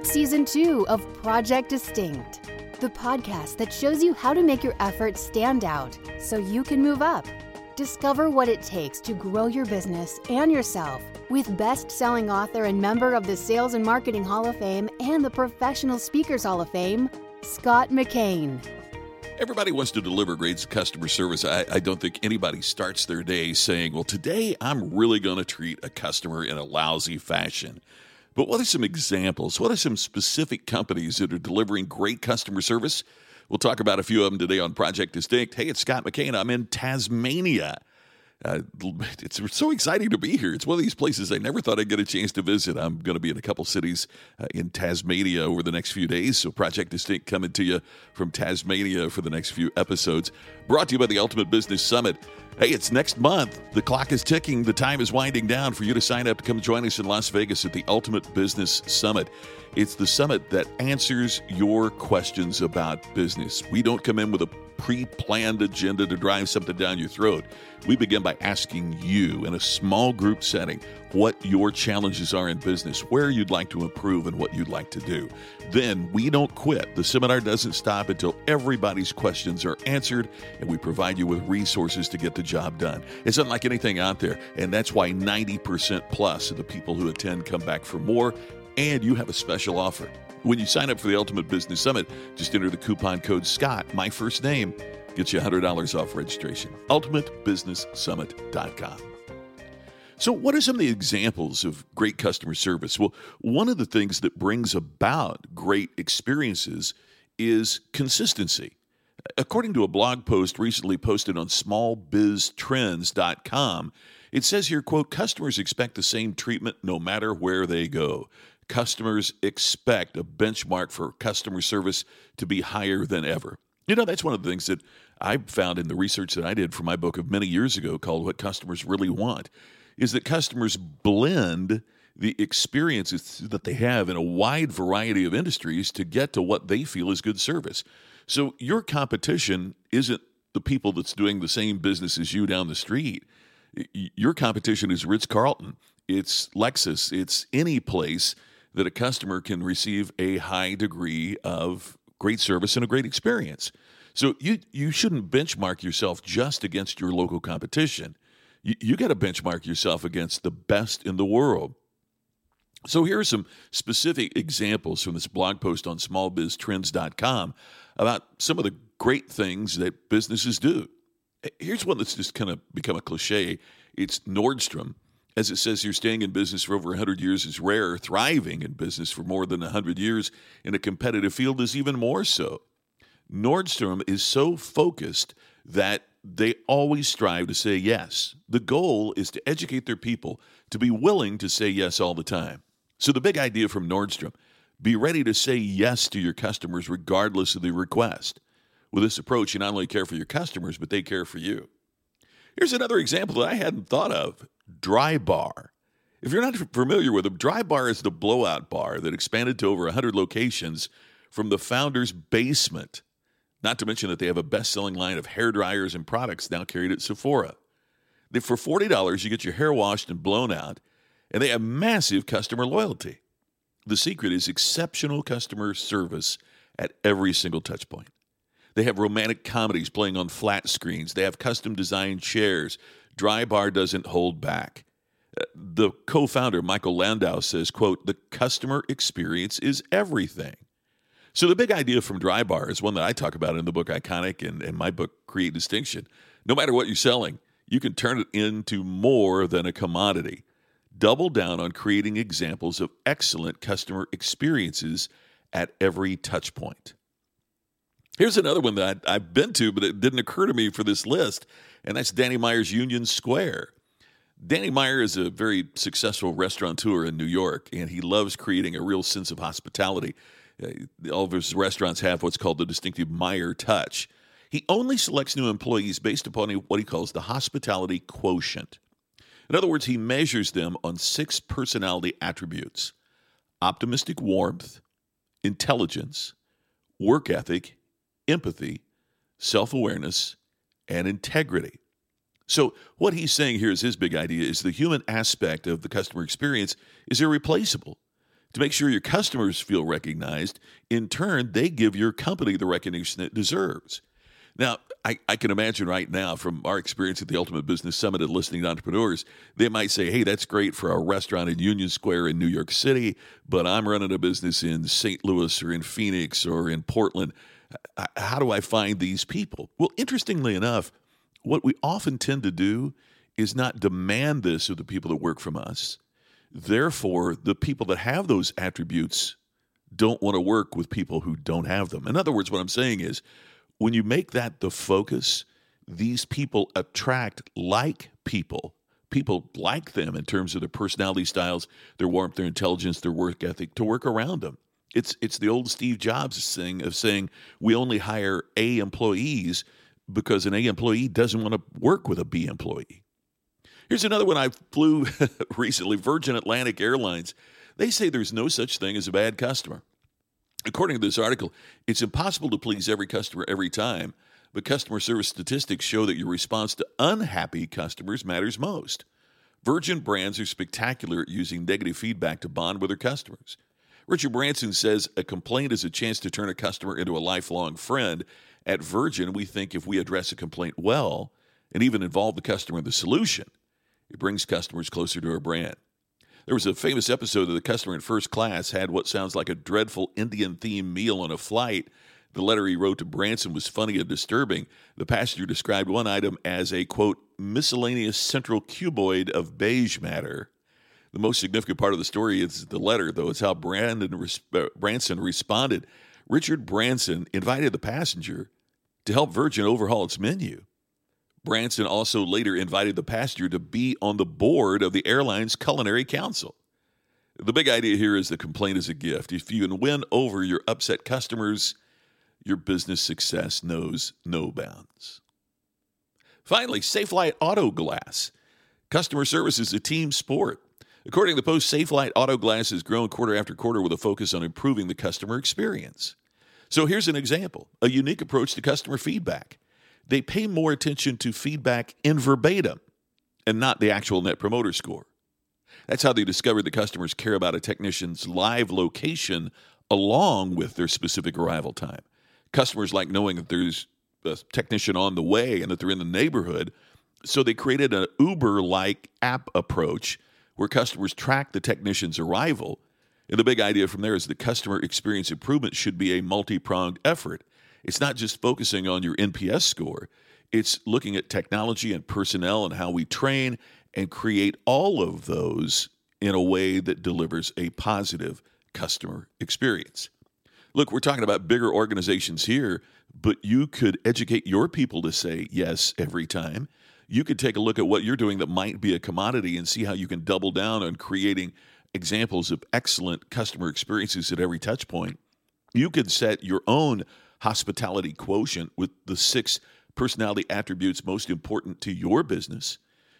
It's season two of Project Distinct, the podcast that shows you how to make your efforts stand out so you can move up. Discover what it takes to grow your business and yourself with best selling author and member of the Sales and Marketing Hall of Fame and the Professional Speakers Hall of Fame, Scott McKain. Everybody wants to deliver great customer service. I, I, don't think anybody starts their day saying, Well, today I'm really going to treat a customer in a lousy fashion. But what are some examples? What are some specific companies that are delivering great customer service? We'll talk about a few of them today on Project Distinct. Hey, it's Scott McKain. I'm in Tasmania. Uh, it's so exciting to be here. It's one of these places I never thought I'd get a chance to visit. I'm going to be in a couple cities uh, in Tasmania over the next few days. So, Project Distinct coming to you from Tasmania for the next few episodes. Brought to you by the Ultimate Business Summit. Hey, it's next month. The clock is ticking. The time is winding down for you to sign up to come join us in Las Vegas at the Ultimate Business Summit. It's the summit that answers your questions about business. We don't come in with a pre planned agenda to drive something down your throat. We begin by asking you in a small group setting what your challenges are in business, where you'd like to improve, and what you'd like to do. Then we don't quit. The seminar doesn't stop until everybody's questions are answered, and we provide you with resources to get the job done. It's unlike anything out there, and that's why 90% plus of the people who attend come back for more, and you have a special offer. When you sign up for the Ultimate Business Summit, just enter the coupon code SCOTT, my first name, gets you $100 off registration. UltimateBusinessSummit.com. So, what are some of the examples of great customer service? Well, one of the things that brings about great experiences is consistency. According to a blog post recently posted on smallbiztrends.com, it says here, quote, customers expect the same treatment no matter where they go customers expect a benchmark for customer service to be higher than ever. You know, that's one of the things that I found in the research that I did for my book of many years ago called What Customers Really Want is that customers blend the experiences that they have in a wide variety of industries to get to what they feel is good service. So your competition isn't the people that's doing the same business as you down the street. Your competition is Ritz Carlton, it's Lexus, it's any place that a customer can receive a high degree of great service and a great experience. So you you shouldn't benchmark yourself just against your local competition. You, you got to benchmark yourself against the best in the world. So here are some specific examples from this blog post on smallbiztrends.com about some of the great things that businesses do. Here's one that's just kind of become a cliche. It's Nordstrom as it says here, staying in business for over 100 years is rare. Thriving in business for more than 100 years in a competitive field is even more so. Nordstrom is so focused that they always strive to say yes. The goal is to educate their people to be willing to say yes all the time. So, the big idea from Nordstrom be ready to say yes to your customers regardless of the request. With this approach, you not only care for your customers, but they care for you. Here's another example that I hadn't thought of Drybar. If you're not familiar with them, Drybar is the blowout bar that expanded to over 100 locations from the founder's basement. Not to mention that they have a best selling line of hair dryers and products now carried at Sephora. For $40, you get your hair washed and blown out, and they have massive customer loyalty. The secret is exceptional customer service at every single touch point. They have romantic comedies playing on flat screens. They have custom designed chairs. Drybar doesn't hold back. Uh, the co-founder Michael Landau says, quote, "The customer experience is everything." So the big idea from Drybar is one that I talk about in the book Iconic and, and my book Create Distinction. No matter what you're selling, you can turn it into more than a commodity. Double down on creating examples of excellent customer experiences at every touch point. Here's another one that I've been to, but it didn't occur to me for this list, and that's Danny Meyer's Union Square. Danny Meyer is a very successful restaurateur in New York, and he loves creating a real sense of hospitality. Uh, all of his restaurants have what's called the distinctive Meyer touch. He only selects new employees based upon what he calls the hospitality quotient. In other words, he measures them on six personality attributes optimistic warmth, intelligence, work ethic, empathy, self awareness, and integrity. So, what he's saying here is his big idea is the human aspect of the customer experience is irreplaceable. to make sure your customers feel recognized. In turn, they give your company the recognition it deserves. Now, I, I, can imagine right now from our experience at the Ultimate Business Summit and listening to entrepreneurs, they might say, hey, that's great for our restaurant in Union Square in New York City, but I'm running a business in St. Louis or in Phoenix or in Portland. How do I find these people? Well, interestingly enough, what we often tend to do is not demand this of the people that work from us. Therefore, the people that have those attributes don't want to work with people who don't have them. In other words, what I'm saying is, when you make that the focus, these people attract like people. People like them in terms of their personality styles, their warmth, their intelligence, their work ethic to work around them. It's it's the old Steve Jobs thing of saying we only hire A employees because an A employee doesn't want to work with a B employee. Here's another one I flew recently Virgin Atlantic Airlines. They say there's no such thing as a bad customer. According to this article, it's impossible to please every customer every time, but customer service statistics show that your response to unhappy customers matters most. Virgin brands are spectacular at using negative feedback to bond with their customers. Richard Branson says a complaint is a chance to turn a customer into a lifelong friend. At Virgin, we think if we address a complaint well and even involve the customer in the solution, it brings customers closer to our brand. There was a famous episode of the customer in first class had what sounds like a dreadful Indian themed meal on a flight. The letter he wrote to Branson was funny and disturbing. The passenger described one item as a quote miscellaneous central cuboid of beige matter. The most significant part of the story is the letter, though. It's how Brandon uh, Branson responded. Richard Branson invited the passenger to help Virgin overhaul its menu. Branson also later invited the pastor to be on the board of the airline's culinary council. The big idea here is the complaint is a gift. If you can win over your upset customers, your business success knows no bounds. Finally, Safelite Auto Glass. Customer service is a team sport. According to the Post, Safelite Auto Glass has grown quarter after quarter with a focus on improving the customer experience. So here's an example a unique approach to customer feedback they pay more attention to feedback in verbatim and not the actual net promoter score. That's how they discovered that customers care about a technician's live location along with their specific arrival time. Customers like knowing that there's a technician on the way and that they're in the neighborhood. So they created an Uber like app approach where customers track the technician's arrival. And the big idea from there is the customer experience improvement should be a multi pronged effort. It's not just focusing on your NPS score, it's looking at technology and personnel and how we train and create all of those in a way that delivers a positive customer experience. Look, we're talking about bigger organizations here, but you could educate your people to say yes every time. You could take a look at what you're doing that might be a commodity and see how you can double down on creating examples of excellent customer experiences at every touch point. You could set your own hospitality quotient with the six personality attributes most important to your business.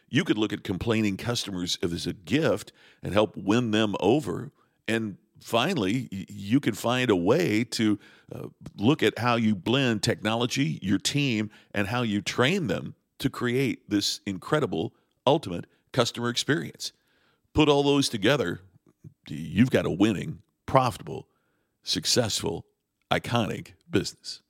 You could look at complaining customers as a gift and help win them over. And finally, you could find a way to uh, look at how you blend technology, your team, and how you train them to create this incredible, ultimate customer experience. Put all those together, you've got a winning, profitable, successful, iconic business.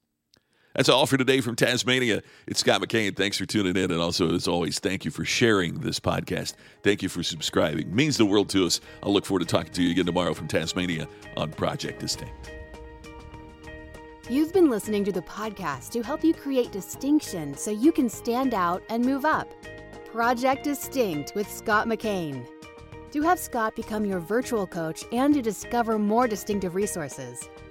That's all for today from Tasmania. It's Scott McKain. Thanks for tuning in. And also, as always, thank you for sharing this podcast. Thank you for subscribing. It means the world to us. I'll look forward to talking to you again tomorrow from Tasmania on Project Distinct. You've been listening to the podcast to help you create distinction so you can stand out and move up. Project Distinct with Scott McKain. To have Scott become your virtual coach and to discover more distinctive resources,